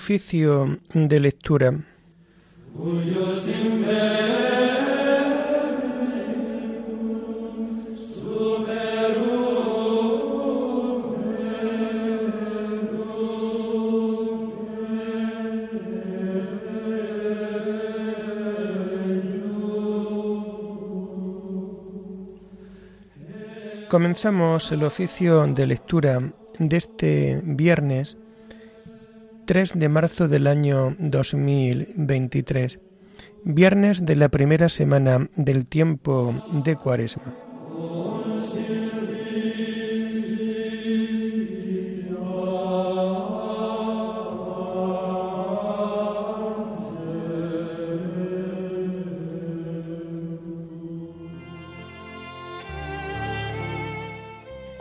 Oficio de lectura. Comenzamos el oficio de lectura de este viernes 3 de marzo del año 2023, viernes de la primera semana del tiempo de Cuaresma.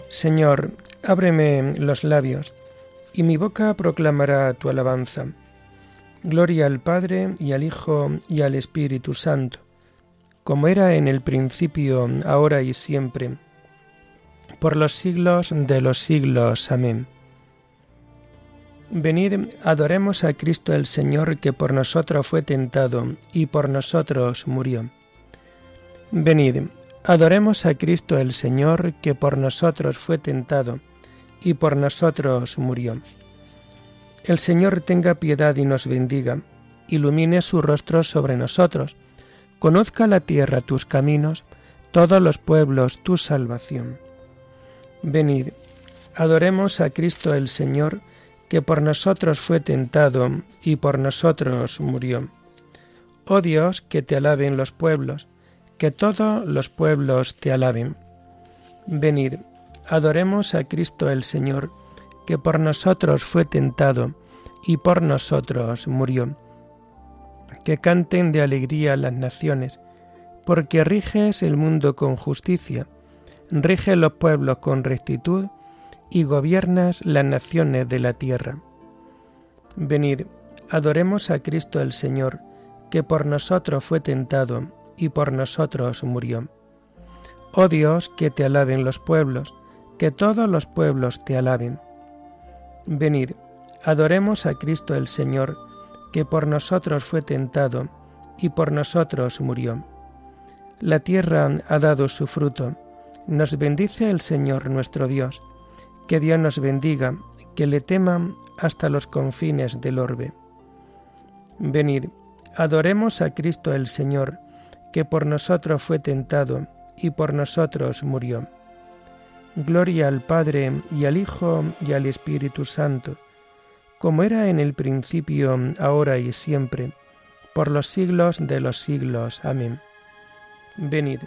Señor, ábreme los labios, y mi boca proclamará tu alabanza. Gloria al Padre y al Hijo y al Espíritu Santo, como era en el principio, ahora y siempre, por los siglos de los siglos. Amén. Venid, adoremos a Cristo el Señor, que por nosotros fue tentado y por nosotros murió. Venid, Adoremos a Cristo el Señor, que por nosotros fue tentado y por nosotros murió. El Señor tenga piedad y nos bendiga, ilumine su rostro sobre nosotros, conozca la tierra tus caminos, todos los pueblos tu salvación. Venid, adoremos a Cristo el Señor, que por nosotros fue tentado y por nosotros murió. Oh Dios, que te alaben los pueblos, que todos los pueblos te alaben. Venid, adoremos a Cristo el Señor, que por nosotros fue tentado y por nosotros murió. Que canten de alegría las naciones, porque riges el mundo con justicia, rige los pueblos con rectitud y gobiernas las naciones de la tierra. Venid, adoremos a Cristo el Señor, que por nosotros fue tentado y por nosotros murió. Oh Dios, que te alaben los pueblos, que todos los pueblos te alaben. Venid, adoremos a Cristo el Señor, que por nosotros fue tentado y por nosotros murió. La tierra ha dado su fruto. Nos bendice el Señor nuestro Dios. Que Dios nos bendiga, que le teman hasta los confines del orbe. Venid, adoremos a Cristo el Señor, que por nosotros fue tentado y por nosotros murió. Gloria al Padre y al Hijo y al Espíritu Santo, como era en el principio, ahora y siempre, por los siglos de los siglos. Amén. Venid,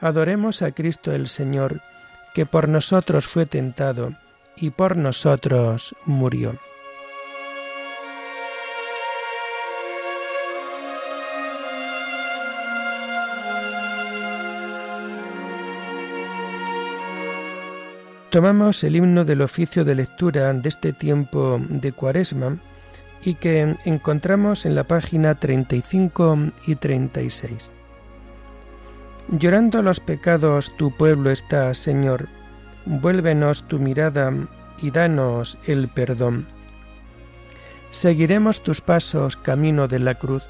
adoremos a Cristo el Señor, que por nosotros fue tentado y por nosotros murió. Tomamos el himno del oficio de lectura de este tiempo de Cuaresma y que encontramos en la página 35 y 36. Llorando los pecados tu pueblo está, Señor, vuélvenos tu mirada y danos el perdón. Seguiremos tus pasos camino de la cruz,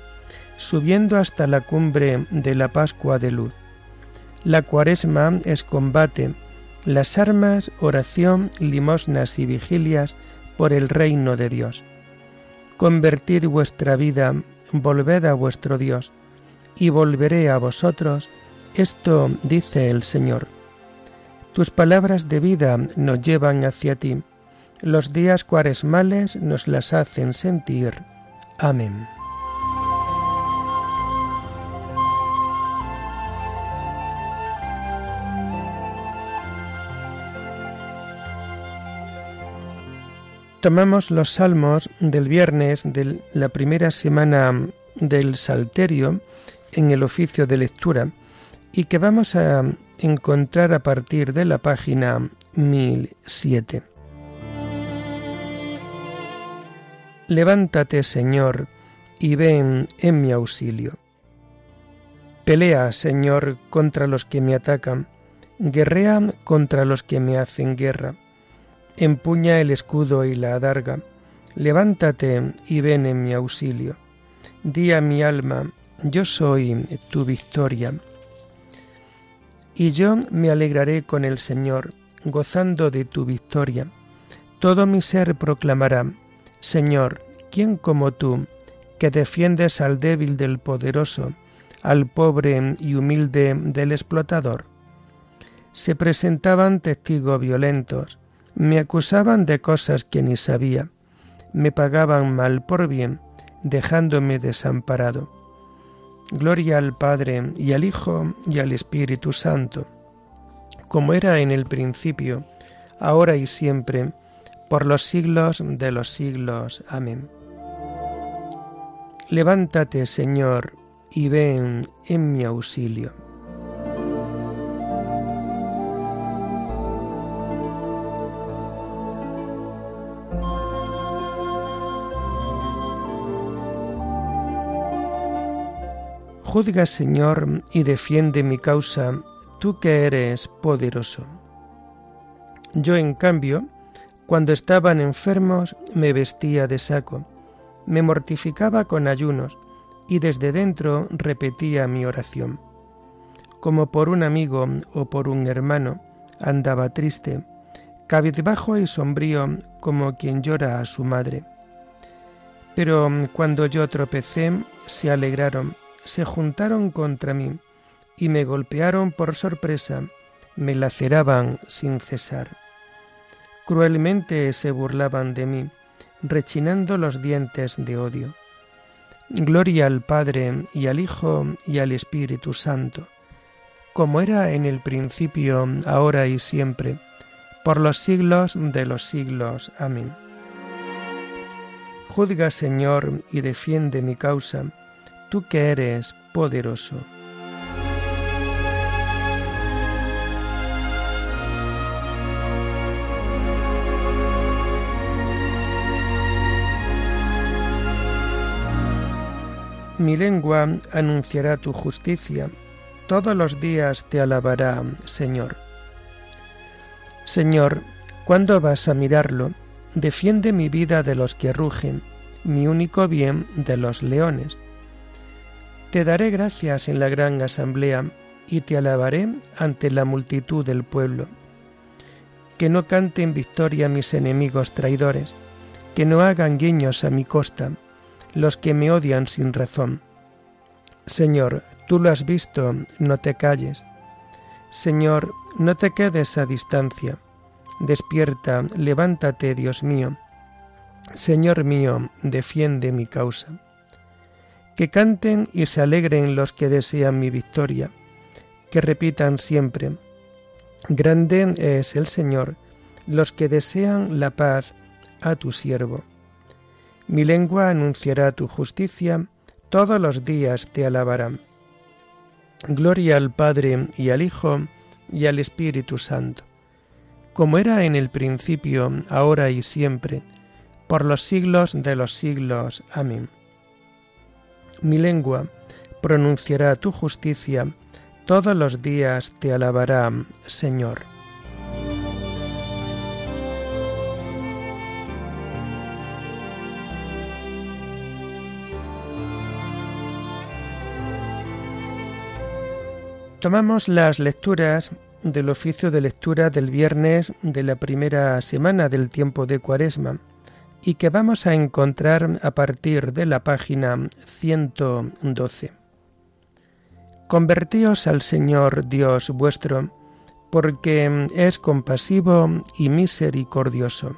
subiendo hasta la cumbre de la Pascua de luz. La cuaresma es combate, las armas, oración, limosnas y vigilias por el reino de Dios. Convertid vuestra vida, volved a vuestro Dios, y volveré a vosotros, esto dice el Señor. Tus palabras de vida nos llevan hacia ti, los días cuaresmales nos las hacen sentir. Amén. Tomamos los salmos del viernes de la primera semana del Salterio en el oficio de lectura y que vamos a encontrar a partir de la página 1007. Levántate, Señor, y ven en mi auxilio. Pelea, Señor, contra los que me atacan, guerrea contra los que me hacen guerra empuña el escudo y la adarga, Levántate y ven en mi auxilio. Di a mi alma, yo soy tu victoria. Y yo me alegraré con el Señor, gozando de tu victoria. Todo mi ser proclamará, Señor, ¿quién como tú, que defiendes al débil del poderoso, al pobre y humilde del explotador? Se presentaban testigos violentos, me acusaban de cosas que ni sabía, me pagaban mal por bien, dejándome desamparado. Gloria al Padre y al Hijo y al Espíritu Santo, como era en el principio, ahora y siempre, por los siglos de los siglos. Amén. Levántate, Señor, y ven en mi auxilio. Juzga, Señor, y defiende mi causa, tú que eres poderoso. Yo, en cambio, cuando estaban enfermos, me vestía de saco, me mortificaba con ayunos, y desde dentro repetía mi oración. Como por un amigo o por un hermano, andaba triste, cabizbajo y sombrío como quien llora a su madre. Pero cuando yo tropecé, se alegraron se juntaron contra mí y me golpearon por sorpresa, me laceraban sin cesar. Cruelmente se burlaban de mí, rechinando los dientes de odio. Gloria al Padre y al Hijo y al Espíritu Santo, como era en el principio, ahora y siempre, por los siglos de los siglos. Amén. Juzga, Señor, y defiende mi causa tú que eres poderoso. Mi lengua anunciará tu justicia, todos los días te alabará, Señor. Señor, ¿cuándo vas a mirarlo? Defiende mi vida de los que rugen, mi único bien de los leones. Te daré gracias en la gran asamblea y te alabaré ante la multitud del pueblo. Que no canten victoria mis enemigos traidores, que no hagan guiños a mi costa, los que me odian sin razón. Señor, tú lo has visto, no te calles. Señor, no te quedes a distancia. Despierta, levántate, Dios mío. Señor mío, defiende mi causa. Que canten y se alegren los que desean mi victoria, que repitan siempre, Grande es el Señor, los que desean la paz a tu siervo. Mi lengua anunciará tu justicia, todos los días te alabarán. Gloria al Padre y al Hijo y al Espíritu Santo, como era en el principio, ahora y siempre, por los siglos de los siglos. Amén mi lengua pronunciará tu justicia, todos los días te alabará, Señor. Tomamos las lecturas del oficio de lectura del viernes de la primera semana del tiempo de Cuaresma y que vamos a encontrar a partir de la página 112. Convertíos al Señor Dios vuestro, porque es compasivo y misericordioso.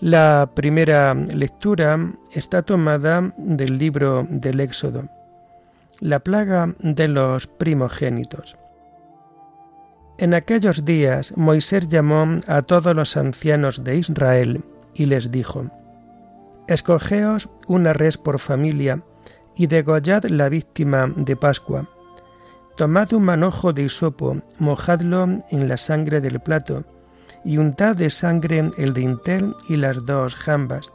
La primera lectura está tomada del libro del Éxodo, la plaga de los primogénitos. En aquellos días Moisés llamó a todos los ancianos de Israel y les dijo, Escogeos una res por familia y degollad la víctima de Pascua. Tomad un manojo de hisopo, mojadlo en la sangre del plato, y untad de sangre el dintel y las dos jambas,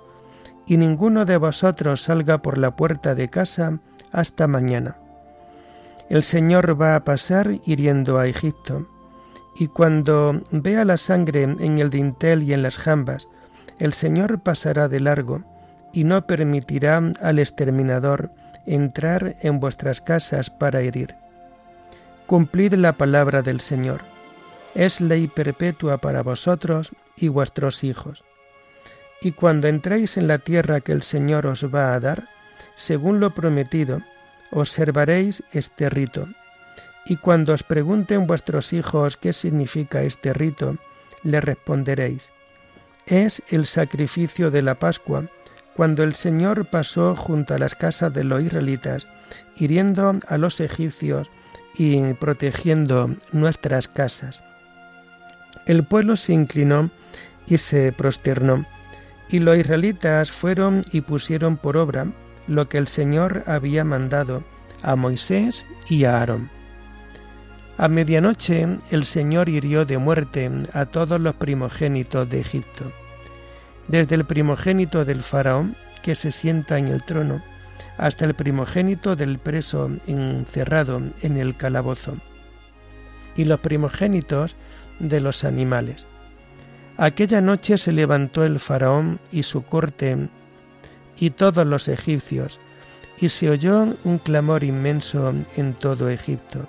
y ninguno de vosotros salga por la puerta de casa hasta mañana. El Señor va a pasar hiriendo a Egipto, y cuando vea la sangre en el dintel y en las jambas, el Señor pasará de largo y no permitirá al exterminador entrar en vuestras casas para herir. Cumplid la palabra del Señor. Es ley perpetua para vosotros y vuestros hijos. Y cuando entréis en la tierra que el Señor os va a dar, según lo prometido, observaréis este rito. Y cuando os pregunten vuestros hijos qué significa este rito, le responderéis, es el sacrificio de la Pascua, cuando el Señor pasó junto a las casas de los israelitas, hiriendo a los egipcios y protegiendo nuestras casas. El pueblo se inclinó y se prosternó, y los israelitas fueron y pusieron por obra lo que el Señor había mandado a Moisés y a Aarón. A medianoche el Señor hirió de muerte a todos los primogénitos de Egipto, desde el primogénito del faraón que se sienta en el trono, hasta el primogénito del preso encerrado en el calabozo, y los primogénitos de los animales. Aquella noche se levantó el faraón y su corte y todos los egipcios, y se oyó un clamor inmenso en todo Egipto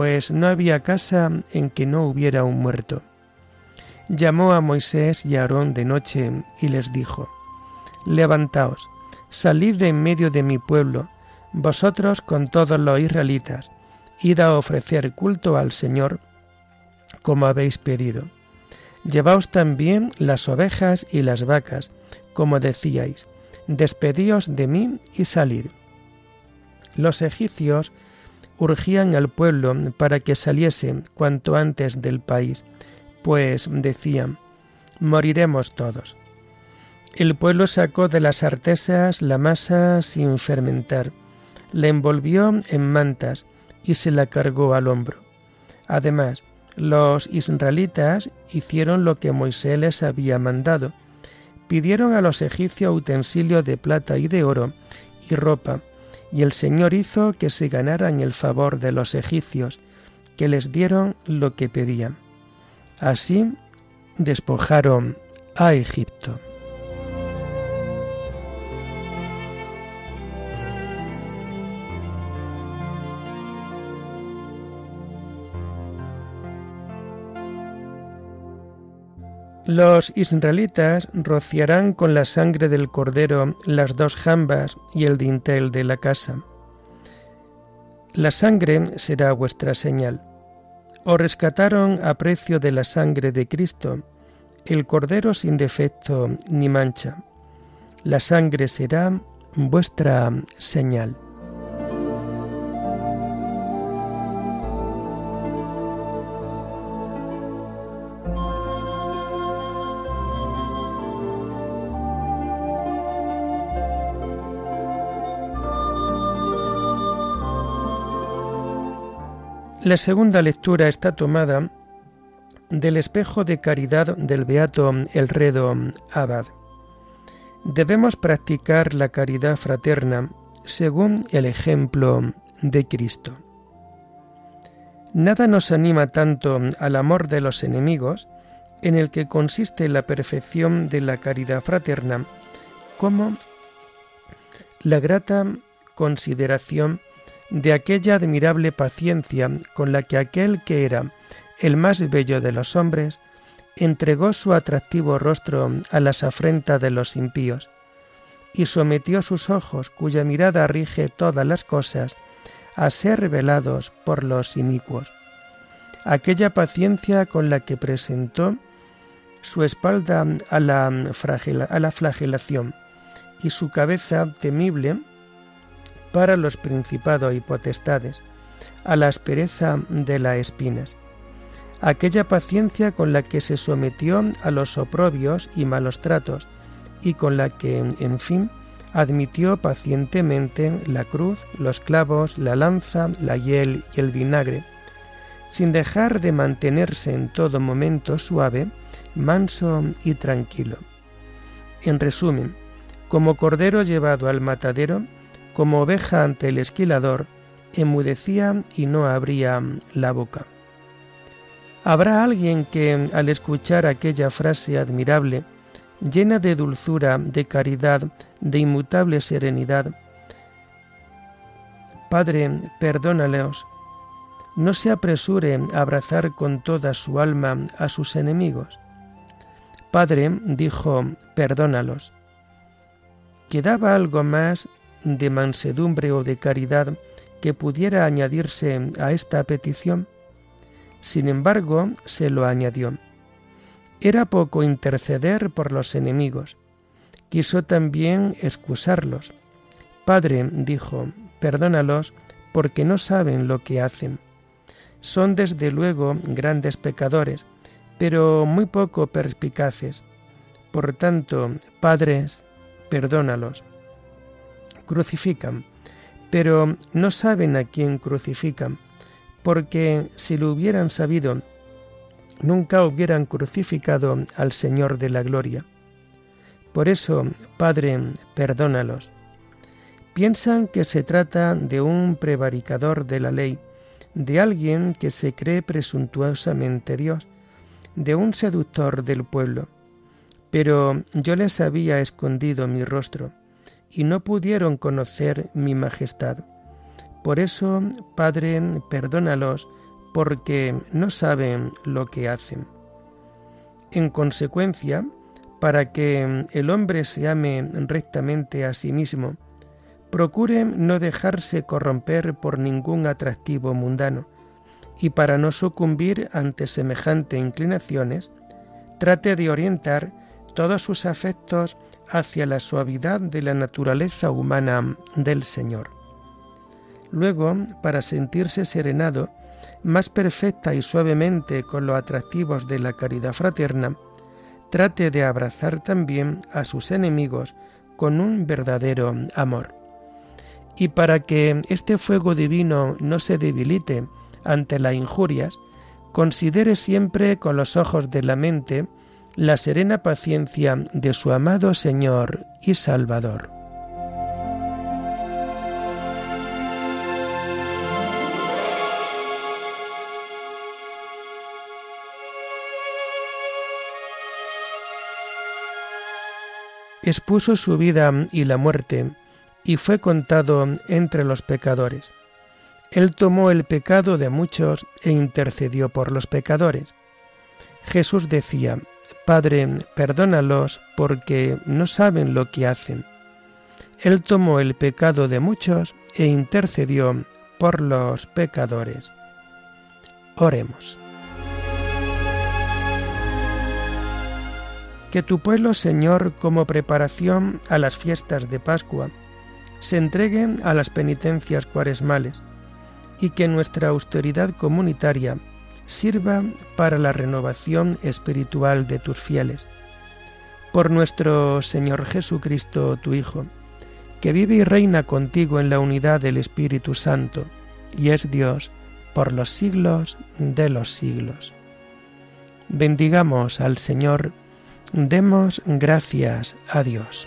pues no había casa en que no hubiera un muerto. Llamó a Moisés y a Aarón de noche y les dijo, Levantaos, salid de en medio de mi pueblo, vosotros con todos los israelitas, id a ofrecer culto al Señor, como habéis pedido. Llevaos también las ovejas y las vacas, como decíais, despedíos de mí y salid. Los egipcios urgían al pueblo para que saliese cuanto antes del país, pues decían, moriremos todos. El pueblo sacó de las artesas la masa sin fermentar, la envolvió en mantas y se la cargó al hombro. Además, los israelitas hicieron lo que Moisés les había mandado. Pidieron a los egipcios utensilios de plata y de oro y ropa, y el Señor hizo que se ganaran el favor de los egipcios, que les dieron lo que pedían. Así despojaron a Egipto. Los israelitas rociarán con la sangre del cordero las dos jambas y el dintel de la casa. La sangre será vuestra señal. Os rescataron a precio de la sangre de Cristo, el cordero sin defecto ni mancha. La sangre será vuestra señal. La segunda lectura está tomada del espejo de caridad del beato Elredo Abad. Debemos practicar la caridad fraterna según el ejemplo de Cristo. Nada nos anima tanto al amor de los enemigos, en el que consiste la perfección de la caridad fraterna, como la grata consideración de aquella admirable paciencia con la que aquel que era el más bello de los hombres entregó su atractivo rostro a las afrentas de los impíos, y sometió sus ojos, cuya mirada rige todas las cosas, a ser revelados por los inicuos. Aquella paciencia con la que presentó su espalda a la, a la flagelación y su cabeza temible para los principados y potestades, a la aspereza de las espinas, aquella paciencia con la que se sometió a los oprobios y malos tratos, y con la que, en fin, admitió pacientemente la cruz, los clavos, la lanza, la hiel y el vinagre, sin dejar de mantenerse en todo momento suave, manso y tranquilo. En resumen, como cordero llevado al matadero, como oveja ante el esquilador, enmudecía y no abría la boca. Habrá alguien que, al escuchar aquella frase admirable, llena de dulzura, de caridad, de inmutable serenidad. Padre, perdónaleos. No se apresure a abrazar con toda su alma a sus enemigos. Padre, dijo, perdónalos. ¿Quedaba algo más de mansedumbre o de caridad que pudiera añadirse a esta petición? Sin embargo, se lo añadió. Era poco interceder por los enemigos. Quiso también excusarlos. Padre, dijo, perdónalos porque no saben lo que hacen. Son desde luego grandes pecadores, pero muy poco perspicaces. Por tanto, padres, perdónalos. Crucifican, pero no saben a quién crucifican, porque si lo hubieran sabido, nunca hubieran crucificado al Señor de la Gloria. Por eso, Padre, perdónalos. Piensan que se trata de un prevaricador de la ley, de alguien que se cree presuntuosamente Dios, de un seductor del pueblo. Pero yo les había escondido mi rostro, y no pudieron conocer mi majestad. Por eso, Padre, perdónalos, porque no saben lo que hacen. En consecuencia, para que el hombre se ame rectamente a sí mismo, procure no dejarse corromper por ningún atractivo mundano, y para no sucumbir ante semejantes inclinaciones, trate de orientar todos sus afectos hacia la suavidad de la naturaleza humana del Señor. Luego, para sentirse serenado, más perfecta y suavemente con los atractivos de la caridad fraterna, trate de abrazar también a sus enemigos con un verdadero amor. Y para que este fuego divino no se debilite ante las injurias, considere siempre con los ojos de la mente la serena paciencia de su amado Señor y Salvador. expuso su vida y la muerte, y fue contado entre los pecadores. Él tomó el pecado de muchos e intercedió por los pecadores. Jesús decía, Padre, perdónalos porque no saben lo que hacen. Él tomó el pecado de muchos e intercedió por los pecadores. Oremos. Que tu pueblo, Señor, como preparación a las fiestas de Pascua, se entregue a las penitencias cuaresmales y que nuestra austeridad comunitaria sirva para la renovación espiritual de tus fieles. Por nuestro Señor Jesucristo, tu Hijo, que vive y reina contigo en la unidad del Espíritu Santo, y es Dios por los siglos de los siglos. Bendigamos al Señor, Demos gracias a Dios.